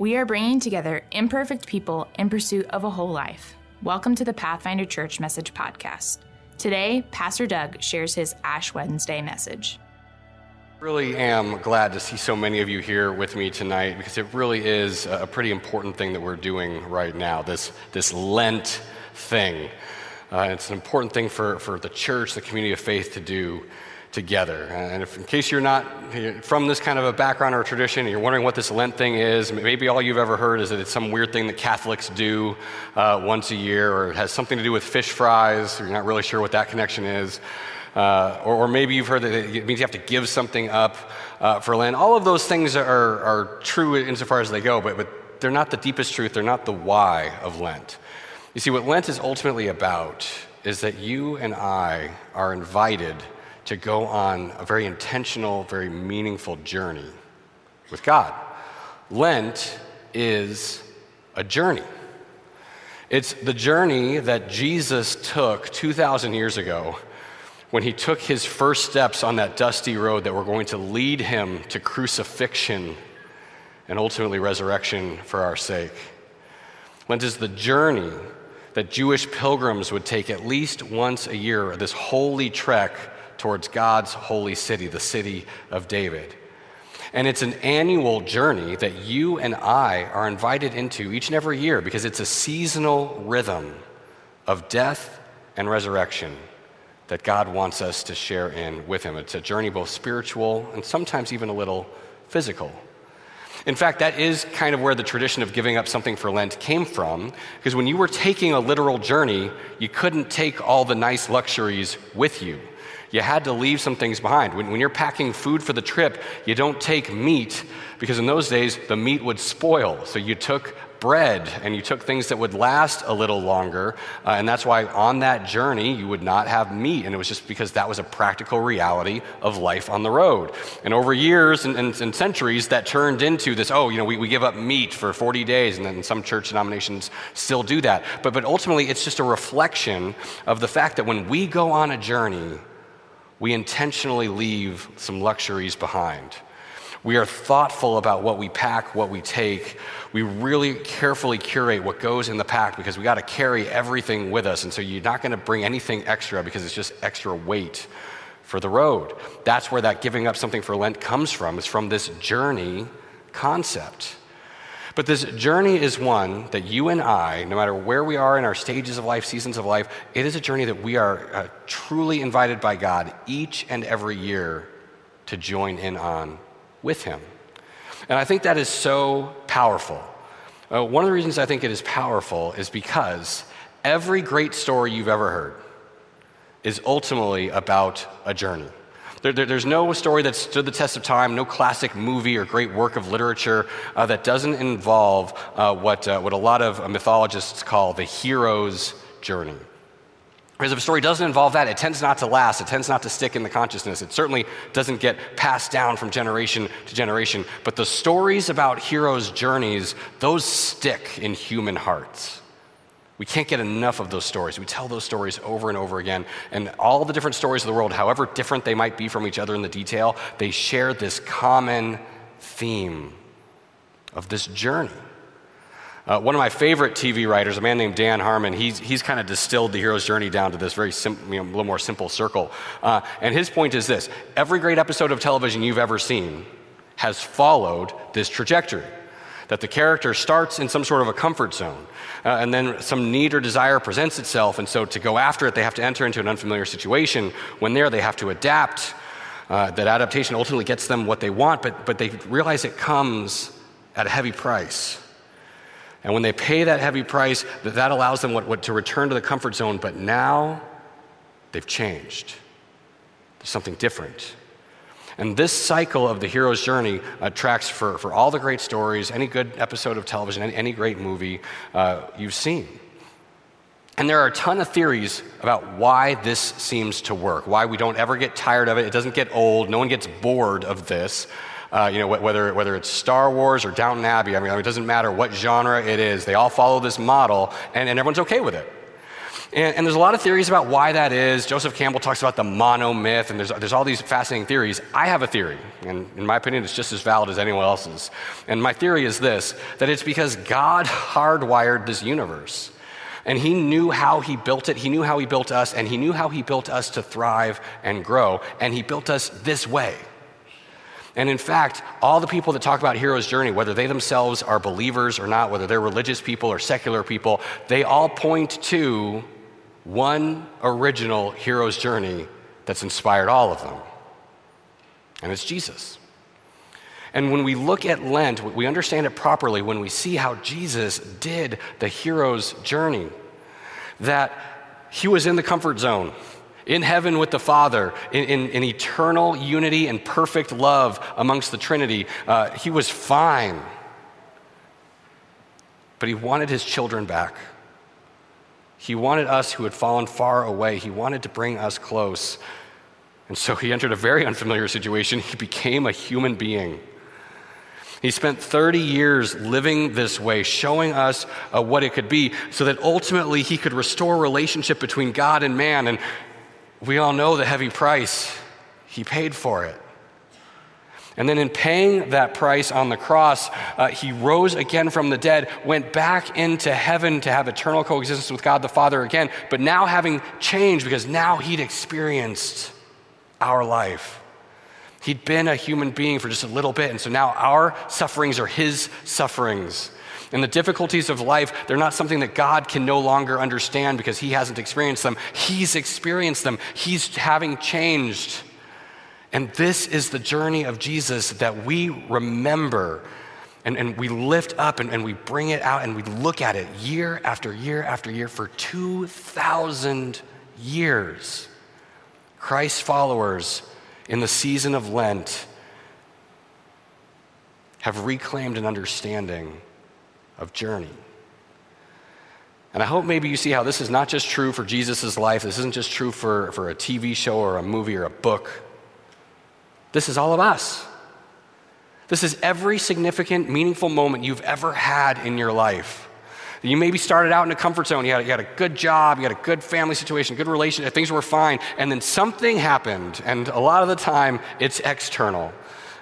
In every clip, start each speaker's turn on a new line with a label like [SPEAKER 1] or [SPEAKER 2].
[SPEAKER 1] We are bringing together imperfect people in pursuit of a whole life. Welcome to the Pathfinder Church Message Podcast. Today, Pastor Doug shares his Ash Wednesday message.
[SPEAKER 2] Really am glad to see so many of you here with me tonight because it really is a pretty important thing that we're doing right now this, this Lent thing. Uh, it's an important thing for, for the church, the community of faith to do together. And if, in case you're not from this kind of a background or a tradition, and you're wondering what this Lent thing is, maybe all you've ever heard is that it's some weird thing that Catholics do uh, once a year, or it has something to do with fish fries, you're not really sure what that connection is. Uh, or, or, maybe you've heard that it means you have to give something up uh, for Lent. All of those things are, are true insofar as they go, but, but they're not the deepest truth. They're not the why of Lent. You see, what Lent is ultimately about is that you and I are invited to go on a very intentional, very meaningful journey with God. Lent is a journey. It's the journey that Jesus took 2,000 years ago when he took his first steps on that dusty road that were going to lead him to crucifixion and ultimately resurrection for our sake. Lent is the journey that Jewish pilgrims would take at least once a year, this holy trek towards God's holy city, the city of David. And it's an annual journey that you and I are invited into each and every year because it's a seasonal rhythm of death and resurrection that God wants us to share in with Him. It's a journey both spiritual and sometimes even a little physical. In fact, that is kind of where the tradition of giving up something for Lent came from, because when you were taking a literal journey, you couldn't take all the nice luxuries with you you had to leave some things behind. When, when, you're packing food for the trip, you don't take meat because in those days the meat would spoil. So you took bread and you took things that would last a little longer. Uh, and that's why on that journey you would not have meat. And it was just because that was a practical reality of life on the road. And over years and, and, and centuries, that turned into this oh, you know, we, we give up meat for 40 days. And then some church denominations still do that. But, but ultimately, it's just a reflection of the fact that when we go on a journey, we intentionally leave some luxuries behind. We are thoughtful about what we pack, what we take. We really carefully curate what goes in the pack because we got to carry everything with us. And so you're not going to bring anything extra because it's just extra weight for the road. That's where that giving up something for Lent comes from, is from this journey concept. But this journey is one that you and I, no matter where we are in our stages of life, seasons of life, it is a journey that we are uh, truly invited by God each and every year to join in on with Him. And I think that is so powerful. Uh, one of the reasons I think it is powerful is because every great story you've ever heard is ultimately about a journey. There, there, there's no story that stood the test of time, no classic movie or great work of literature uh, that doesn't involve uh, what, uh, what a lot of mythologists call the hero's journey. Because if a story doesn't involve that, it tends not to last. It tends not to stick in the consciousness. It certainly doesn't get passed down from generation to generation. But the stories about heroes' journeys, those stick in human hearts. We can't get enough of those stories. We tell those stories over and over again. And all the different stories of the world, however different they might be from each other in the detail, they share this common theme of this journey. Uh, one of my favorite TV writers, a man named Dan Harmon, he's, he's kind of distilled the hero's journey down to this very sim, you know, a little more simple circle. Uh, and his point is this every great episode of television you've ever seen has followed this trajectory that the character starts in some sort of a comfort zone, uh, and then some need or desire presents itself, and so to go after it, they have to enter into an unfamiliar situation. When there, they have to adapt. Uh, that adaptation ultimately gets them what they want, but, but they realize it comes at a heavy price. And when they pay that heavy price, that, that allows them what, what, to return to the comfort zone, but now they've changed. There's something different. And this cycle of the hero's journey uh, tracks for, for all the great stories, any good episode of television, any, any great movie uh, you've seen. And there are a ton of theories about why this seems to work, why we don't ever get tired of it. It doesn't get old. No one gets bored of this. Uh, you know, whether, whether it's Star Wars or Downton Abbey, I mean, it doesn't matter what genre it is. They all follow this model, and, and everyone's okay with it. And, and, there's a lot of theories about why that is. Joseph Campbell talks about the monomyth, and there's, there's all these fascinating theories. I have a theory, and in my opinion, it's just as valid as anyone else's. And my theory is this that it's because God hardwired this universe. And He knew how He built it, He knew how He built us, and He knew how He built us to thrive and grow. And He built us this way. And in fact, all the people that talk about hero's journey, whether they themselves are believers or not, whether they're religious people or secular people, they all point to one original hero's journey that's inspired all of them, and it's Jesus. And when we look at Lent, we understand it properly when we see how Jesus did the hero's journey. That he was in the comfort zone, in heaven with the Father, in, in, in eternal unity and perfect love amongst the Trinity. Uh, he was fine. But he wanted his children back. He wanted us who had fallen far away, he wanted to bring us close. And so he entered a very unfamiliar situation. He became a human being. He spent 30 years living this way, showing us uh, what it could be, so that ultimately he could restore relationship between God and man. And we all know the heavy price. He paid for it. And then, in paying that price on the cross, uh, he rose again from the dead, went back into heaven to have eternal coexistence with God the Father again, but now having changed because now he'd experienced our life. He'd been a human being for just a little bit, and so now our sufferings are his sufferings. And the difficulties of life, they're not something that God can no longer understand because he hasn't experienced them. He's experienced them, he's having changed. And this is the journey of Jesus that we remember and, and we lift up and, and we bring it out and we look at it year after year after year for 2,000 years. Christ's followers in the season of Lent have reclaimed an understanding of journey. And I hope maybe you see how this is not just true for Jesus' life, this isn't just true for, for a TV show or a movie or a book. This is all of us. This is every significant, meaningful moment you've ever had in your life. You maybe started out in a comfort zone. You had, you had, a good job, you had a good family situation, good relationship, things were fine, and then something happened. And a lot of the time, it's external.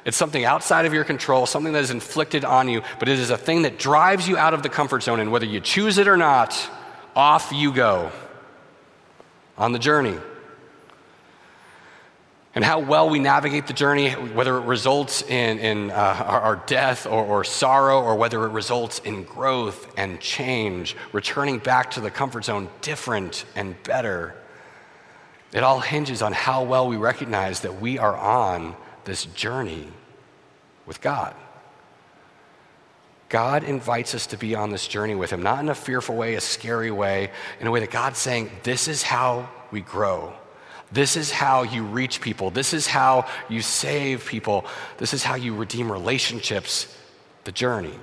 [SPEAKER 2] It's something outside of your control, something that is inflicted on you, but it is a thing that drives you out of the comfort zone. And whether you choose it or not, off you go on the journey and how well we navigate the journey, whether it results in, in uh, our, our, death or, or sorrow, or whether it results in growth and change, returning back to the comfort zone different and better. It all hinges on how well we recognize that we are on this journey with God. God invites us to be on this journey with Him, not in a fearful way, a scary way, in a way that God's saying, This is how we grow. This is how you reach people. This is how you save people. This is how you redeem relationships, the journey.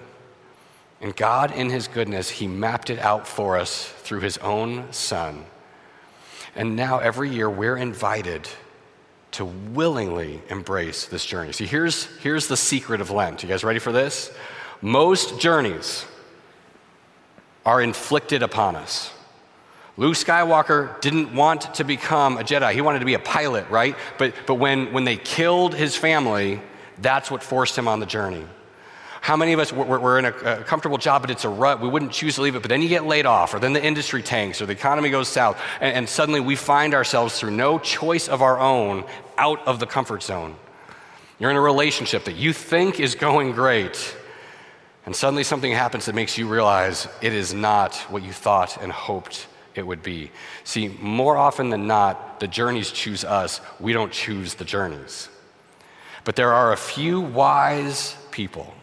[SPEAKER 2] And God, in His goodness, He mapped it out for us through His own Son. And now, every year, we're invited to willingly embrace this journey. See, here's, here's the secret of Lent. You guys ready for this? Most journeys are inflicted upon us. Luke Skywalker didn't want to become a Jedi. He wanted to be a pilot, right? But, but when, when they killed his family, that's what forced him on the journey. How many of us, we're, we're in a, a, comfortable job, but it's a rut. We wouldn't choose to leave it, but then you get laid off, or then the industry tanks, or the economy goes south, and, and suddenly we find ourselves through no choice of our own out of the comfort zone. You're in a relationship that you think is going great, and suddenly something happens that makes you realize it is not what you thought and hoped it would be. See, more often than not, the journeys choose us, we don't choose the journeys. But there are a few wise people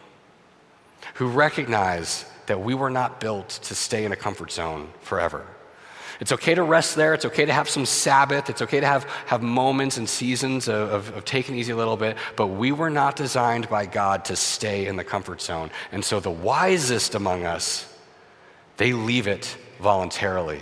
[SPEAKER 2] who recognize that we were not built to stay in a comfort zone forever. It's okay to rest there. It's okay to have some Sabbath. It's okay to have, have moments and seasons of, of, of taking easy a little bit. But we were not designed by God to stay in the comfort zone. And so the wisest among us, they leave it voluntarily.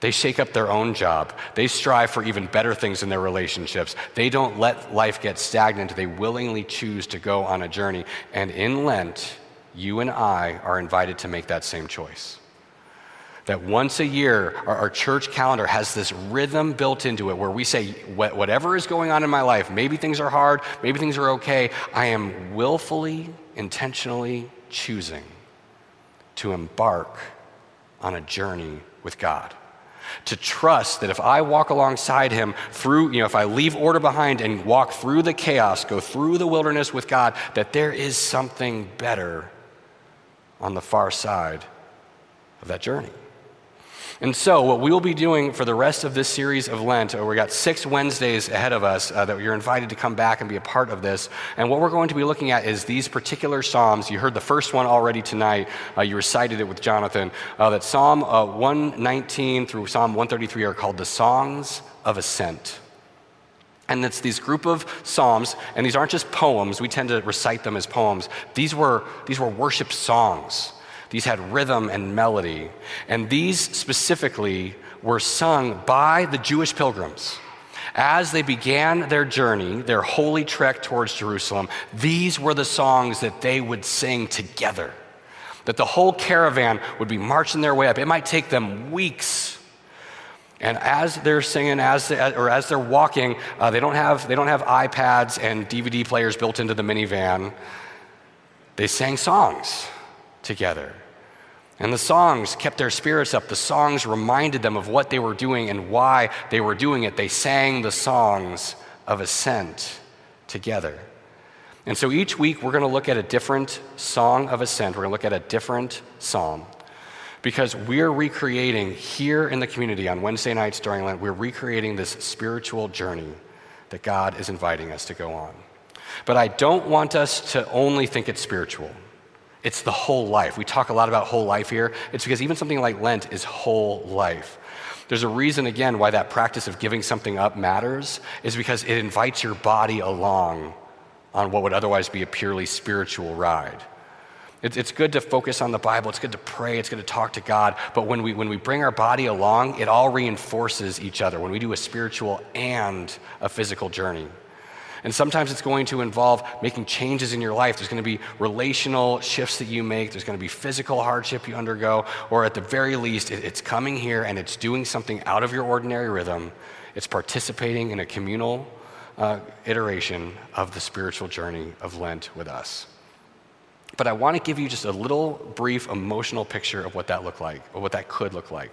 [SPEAKER 2] They shake up their own job. They strive for even better things in their relationships. They don't let life get stagnant. They willingly choose to go on a journey. And in Lent, you and I are invited to make that same choice. that once a year, our, our, church calendar has this rhythm built into it where we say, whatever is going on in my life, maybe things are hard, maybe things are okay, I am willfully, intentionally choosing to embark on a journey with God. To trust that if I walk alongside him through, you know, if I leave order behind and walk through the chaos, go through the wilderness with God, that there is something better on the far side of that journey. And so, what we will be doing for the rest of this series of Lent, we've got six Wednesdays ahead of us uh, that you're invited to come back and be a part of this. And what we're going to be looking at is these particular Psalms. You heard the first one already tonight. Uh, you recited it with Jonathan. Uh, that Psalm uh, 119 through Psalm 133 are called the Songs of Ascent. And it's these group of psalms, and these aren't just poems. We tend to recite them as poems. These were, these were worship songs. These had rhythm and melody. And these specifically were sung by the Jewish pilgrims. As they began their journey, their holy trek towards Jerusalem, these were the songs that they would sing together. That the whole caravan would be marching their way up. It might take them weeks. And as they're singing, as they, or as they're walking, uh, they, don't have, they don't have iPads and DVD players built into the minivan. They sang songs together. And the songs kept their spirits up. The songs reminded them of what they were doing and why they were doing it. They sang the songs of ascent together. And so each week we're going to look at a different song of ascent. We're going to look at a different psalm because we're recreating here in the community on Wednesday nights during Lent, we're recreating this spiritual journey that God is inviting us to go on. But I don't want us to only think it's spiritual. It's the whole life. We talk a lot about whole life here. It's because even something like Lent is whole life. There's a reason, again, why that practice of giving something up matters, is because it invites your body along on what would otherwise be a purely spiritual ride. It's good to focus on the Bible, it's good to pray, it's good to talk to God, but when we, when we bring our body along, it all reinforces each other when we do a spiritual and a physical journey. And sometimes it's going to involve making changes in your life. There's going to be relational shifts that you make, there's going to be physical hardship you undergo, or at the very least, it's coming here and it's doing something out of your ordinary rhythm. It's participating in a communal uh, iteration of the spiritual journey of Lent with us. But I want to give you just a little brief emotional picture of what that looked like, or what that could look like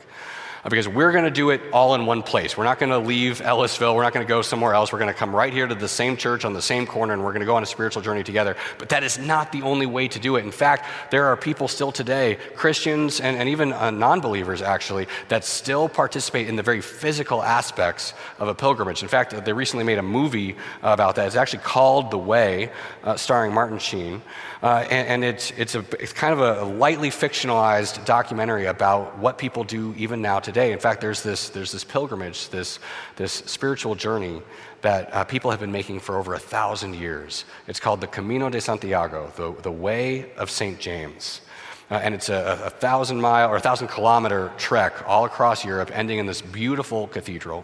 [SPEAKER 2] because we're going to do it all in one place. We're not going to leave Ellisville. We're not going to go somewhere else. We're going to come right here to the same church on the same corner and we're going to go on a spiritual journey together. But that is not the only way to do it. In fact, there are people still today, Christians and, and even uh, non believers actually, that still participate in the very physical aspects of a pilgrimage. In fact, they recently made a movie about that. It's actually called The Way, uh, starring Martin Sheen. Uh, and, and it's, it's, a, it's kind of a lightly fictionalized documentary about what people do even now today. In fact, there's this, there's this pilgrimage, this, this spiritual journey that uh, people have been making for over a thousand years. It's called the Camino de Santiago, the, the Way of St. James. Uh, and it's a, a thousand mile or a thousand kilometer trek all across Europe, ending in this beautiful cathedral.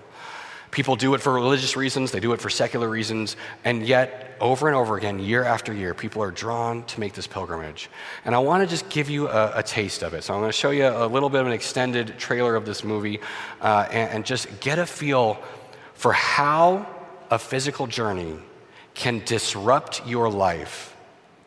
[SPEAKER 2] People do it for religious reasons, they do it for secular reasons, and yet, over and over again, year after year, people are drawn to make this pilgrimage. And I want to just give you a, a taste of it. So I'm going to show you a little bit of an extended trailer of this movie uh, and, and just get a feel for how a physical journey can disrupt your life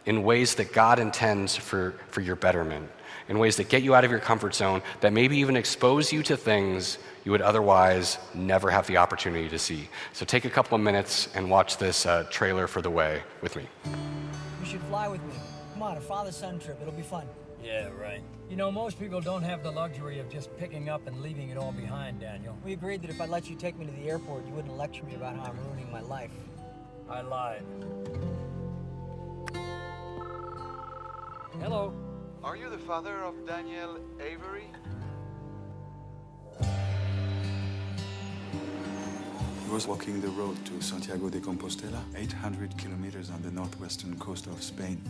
[SPEAKER 2] in ways that God intends for, for your betterment, in ways that get you out of your comfort zone, that maybe even expose you to things you would otherwise never have the opportunity to see. So take a couple of minutes and watch this uh, trailer for The Way with me.
[SPEAKER 3] You should fly with me. Come on, a father son trip. It'll be fun.
[SPEAKER 4] Yeah, right. You know, most people don't have the luxury of just picking up and leaving it all behind, Daniel.
[SPEAKER 3] We agreed that if I let you take me to the airport, you wouldn't lecture me about how I'm ruining my life.
[SPEAKER 4] I lied. Hello.
[SPEAKER 5] Are you the father of Daniel Avery?
[SPEAKER 6] He was walking the road to Santiago de Compostela, 800 kilometers on the northwestern coast of Spain.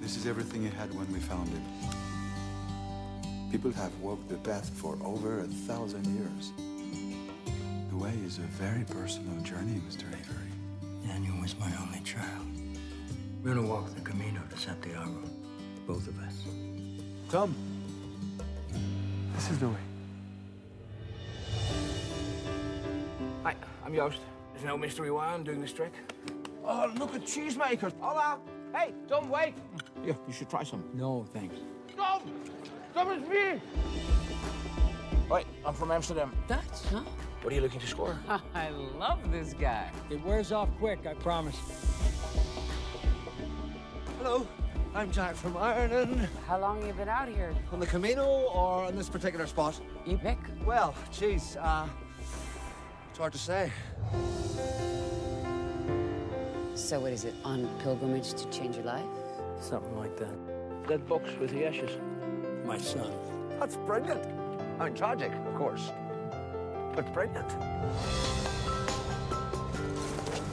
[SPEAKER 6] This is everything he had when we found him. People have walked the path for over a thousand years. The way is a very personal journey, Mr. Avery.
[SPEAKER 4] Daniel was my only child. We're gonna walk the Camino to Santiago, both of us.
[SPEAKER 6] Come. This is the way.
[SPEAKER 7] Hi, I'm Joost. There's no mystery why I'm doing this trick. Oh, look at cheesemakers. Hola. Hey, don't wait. Yeah, you should try some.
[SPEAKER 3] No, thanks.
[SPEAKER 7] Stop! Stop is me! Right, I'm from Amsterdam.
[SPEAKER 8] Dutch, huh?
[SPEAKER 7] What are you looking to score?
[SPEAKER 8] I love this guy.
[SPEAKER 3] It wears off quick, I promise.
[SPEAKER 9] Hello, I'm Jack from Ireland.
[SPEAKER 8] How long you been out here?
[SPEAKER 9] On the Camino or on this particular spot?
[SPEAKER 8] You pick.
[SPEAKER 9] Well, geez, uh, it's hard to say.
[SPEAKER 8] So what is it, on pilgrimage to change your life?
[SPEAKER 3] Something like that.
[SPEAKER 7] That box with the ashes.
[SPEAKER 3] My son.
[SPEAKER 9] That's brilliant. I mean, tragic, of course, but brilliant.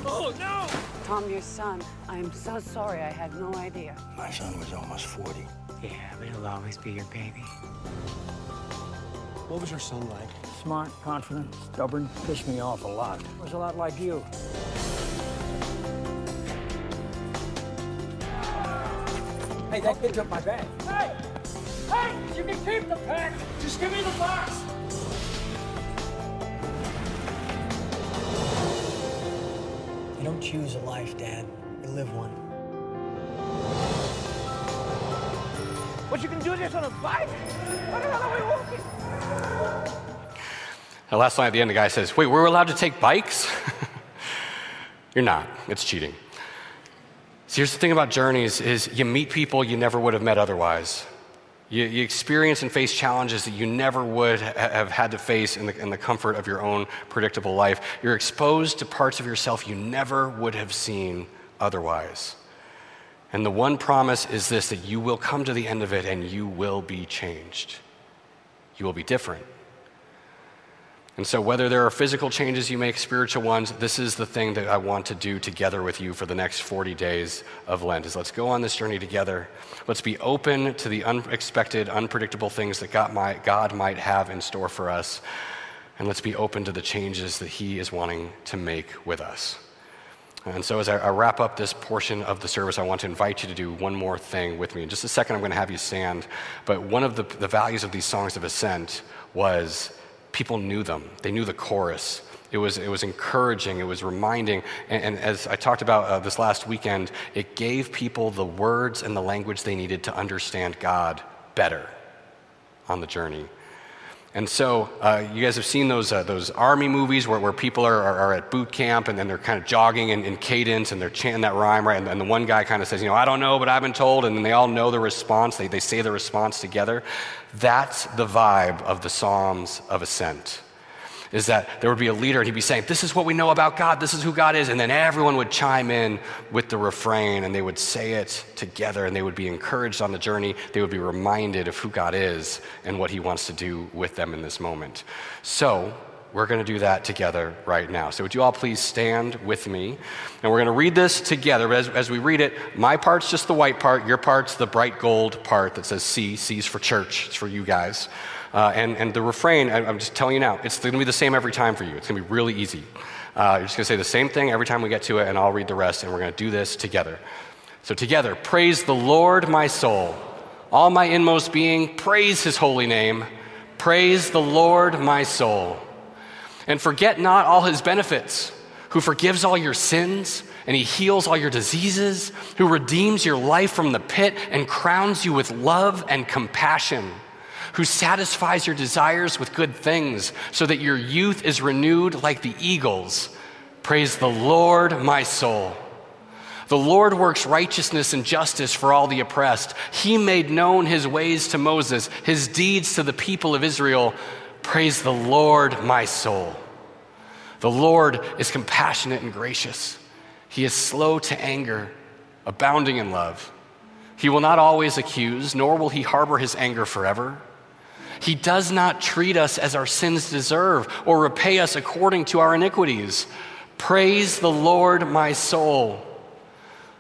[SPEAKER 7] Oh, no!
[SPEAKER 8] Tom, your son. I am so sorry. I had no idea.
[SPEAKER 7] My son was almost 40.
[SPEAKER 8] Yeah, but he'll always be your baby.
[SPEAKER 9] What was your son like?
[SPEAKER 4] Smart, confident, stubborn, pissed me off a lot. Was a lot like you. Hey, that kid took my bag. Hey! Hey! You can keep the pack! Just give me the box!
[SPEAKER 3] Don't choose a life, Dad. You live one.
[SPEAKER 7] But you can do this on a bike? What the hell are we walking?
[SPEAKER 2] And last line at the end, the guy says, Wait, we're allowed to take bikes? You're not. It's cheating. So here's the thing about journeys is you meet people you never would have met otherwise. You, you experience and face challenges that you never would ha- have had to face in the, in the comfort of your own predictable life. You're exposed to parts of yourself you never would have seen otherwise. And the one promise is this that you will come to the end of it and you will be changed. You will be different. And so, whether there are physical changes you make, spiritual ones, this is the thing that I want to do together with you for the next 40 days of Lent. Is let's go on this journey together. Let's be open to the unexpected, unpredictable things that God might, God might have in store for us. And let's be open to the changes that He is wanting to make with us. And so, as I, wrap up this portion of the service, I want to invite you to do one more thing with me. In just a second, I'm going to have you stand. But one of the, the values of these songs of ascent was people knew them, they knew the chorus. It was, it was encouraging, it was reminding. And, and as I talked about uh, this last weekend, it gave people the words and the language they needed to understand God better on the journey. And so, uh, you guys have seen those, uh, those army movies where, where people are, are, are, at boot camp and then they're kind of jogging in, in cadence and they're chanting that rhyme, right? And, and, the one guy kind of says, You know, I don't know, but I've been told. And then they all know the response. They, they say the response together. That's the vibe of the Psalms of Ascent. Is that there would be a leader and he'd be saying, This is what we know about God, this is who God is. And then everyone would chime in with the refrain and they would say it together and they would be encouraged on the journey. They would be reminded of who God is and what he wants to do with them in this moment. So, we're going to do that together right now. So, would you all please stand with me? And we're going to read this together. As, as we read it, my part's just the white part, your part's the bright gold part that says C. C's for church, it's for you guys. Uh, and, and the refrain, I, am just telling you now, it's going to be the same every time for you. It's going to be really easy. Uh, you're just going to say the same thing every time we get to it, and I'll read the rest, and we're going to do this together. So, together, praise the Lord, my soul. All my inmost being, praise his holy name. Praise the Lord, my soul. And forget not all his benefits, who forgives all your sins, and he heals all your diseases, who redeems your life from the pit and crowns you with love and compassion who satisfies your desires with good things, so that your youth is renewed like the eagles. Praise the Lord, my soul. The Lord works righteousness and justice for all the oppressed. He made known his ways to Moses, his deeds to the people of Israel. Praise the Lord, my soul. The Lord is compassionate and gracious. He is slow to anger, abounding in love. He will not always accuse, nor will he harbor his anger forever. He does not treat us as our sins deserve or repay us according to our iniquities. Praise the Lord, my soul.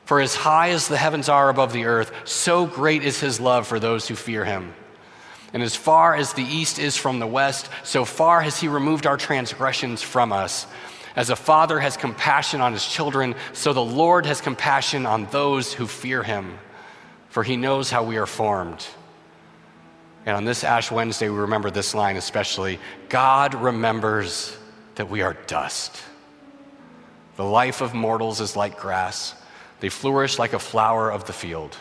[SPEAKER 2] For as high as the heavens are above the earth, so great is his love for those who fear him. And as far as the east is from the west, so far has he removed our transgressions from us. As a father has compassion on his children, so the Lord has compassion on those who fear him, for he knows how we are formed. And on this Ash Wednesday, we remember this line especially God remembers that we are dust. The life of mortals is like grass, they flourish like a flower of the field.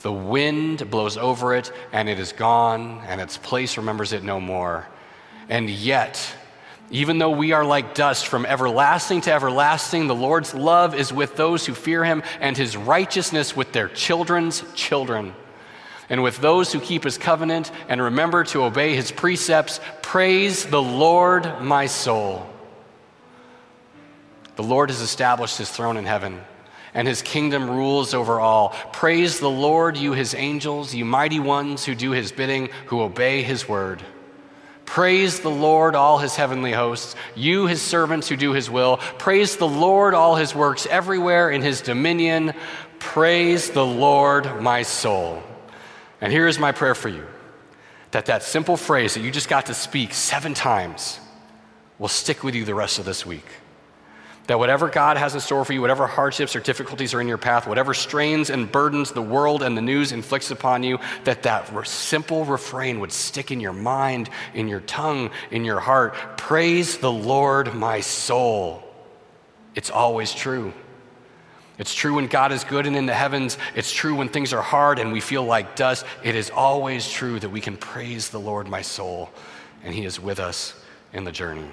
[SPEAKER 2] The wind blows over it, and it is gone, and its place remembers it no more. And yet, even though we are like dust from everlasting to everlasting, the Lord's love is with those who fear him, and his righteousness with their children's children. And with those who keep his covenant and remember to obey his precepts, praise the Lord, my soul. The Lord has established his throne in heaven, and his kingdom rules over all. Praise the Lord, you his angels, you mighty ones who do his bidding, who obey his word. Praise the Lord, all his heavenly hosts, you, his servants who do his will. Praise the Lord, all his works everywhere in his dominion. Praise the Lord, my soul. And here is my prayer for you that that simple phrase that you just got to speak seven times will stick with you the rest of this week. That whatever God has in store for you, whatever hardships or difficulties are in your path, whatever strains and burdens the world and the news inflicts upon you, that that simple refrain would stick in your mind, in your tongue, in your heart. Praise the Lord, my soul. It's always true. It's true when God is good and in the heavens. It's true when things are hard and we feel like dust. It is always true that we can praise the Lord, my soul, and He is with us in the journey.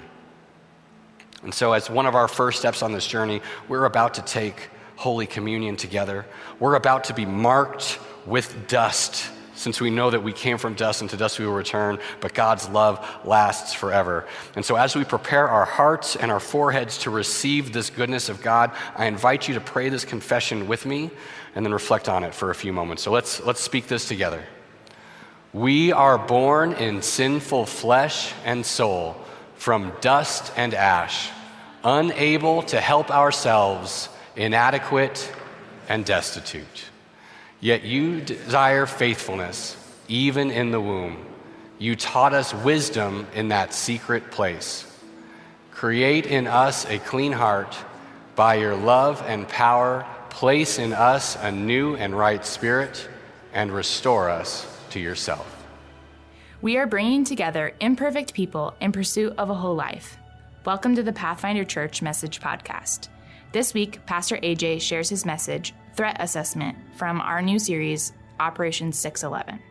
[SPEAKER 2] And so, as one of our first steps on this journey, we're about to take Holy Communion together. We're about to be marked with dust, since we know that we came from dust and to dust we will return, but God's love lasts forever. And so, as we prepare our hearts and our foreheads to receive this goodness of God, I invite you to pray this confession with me and then reflect on it for a few moments. So, let's, let's speak this together. We are born in sinful flesh and soul from dust and ash, unable to help ourselves, inadequate and destitute. Yet you desire faithfulness, even in the womb. You taught us wisdom in that secret place. Create in us a clean heart. By your love and power, place in us a new and right spirit, and restore us to yourself.
[SPEAKER 1] We are bringing together imperfect people in pursuit of a whole life. Welcome to the Pathfinder Church Message Podcast. This week, Pastor AJ shares his message, Threat Assessment, from our new series, Operation 611.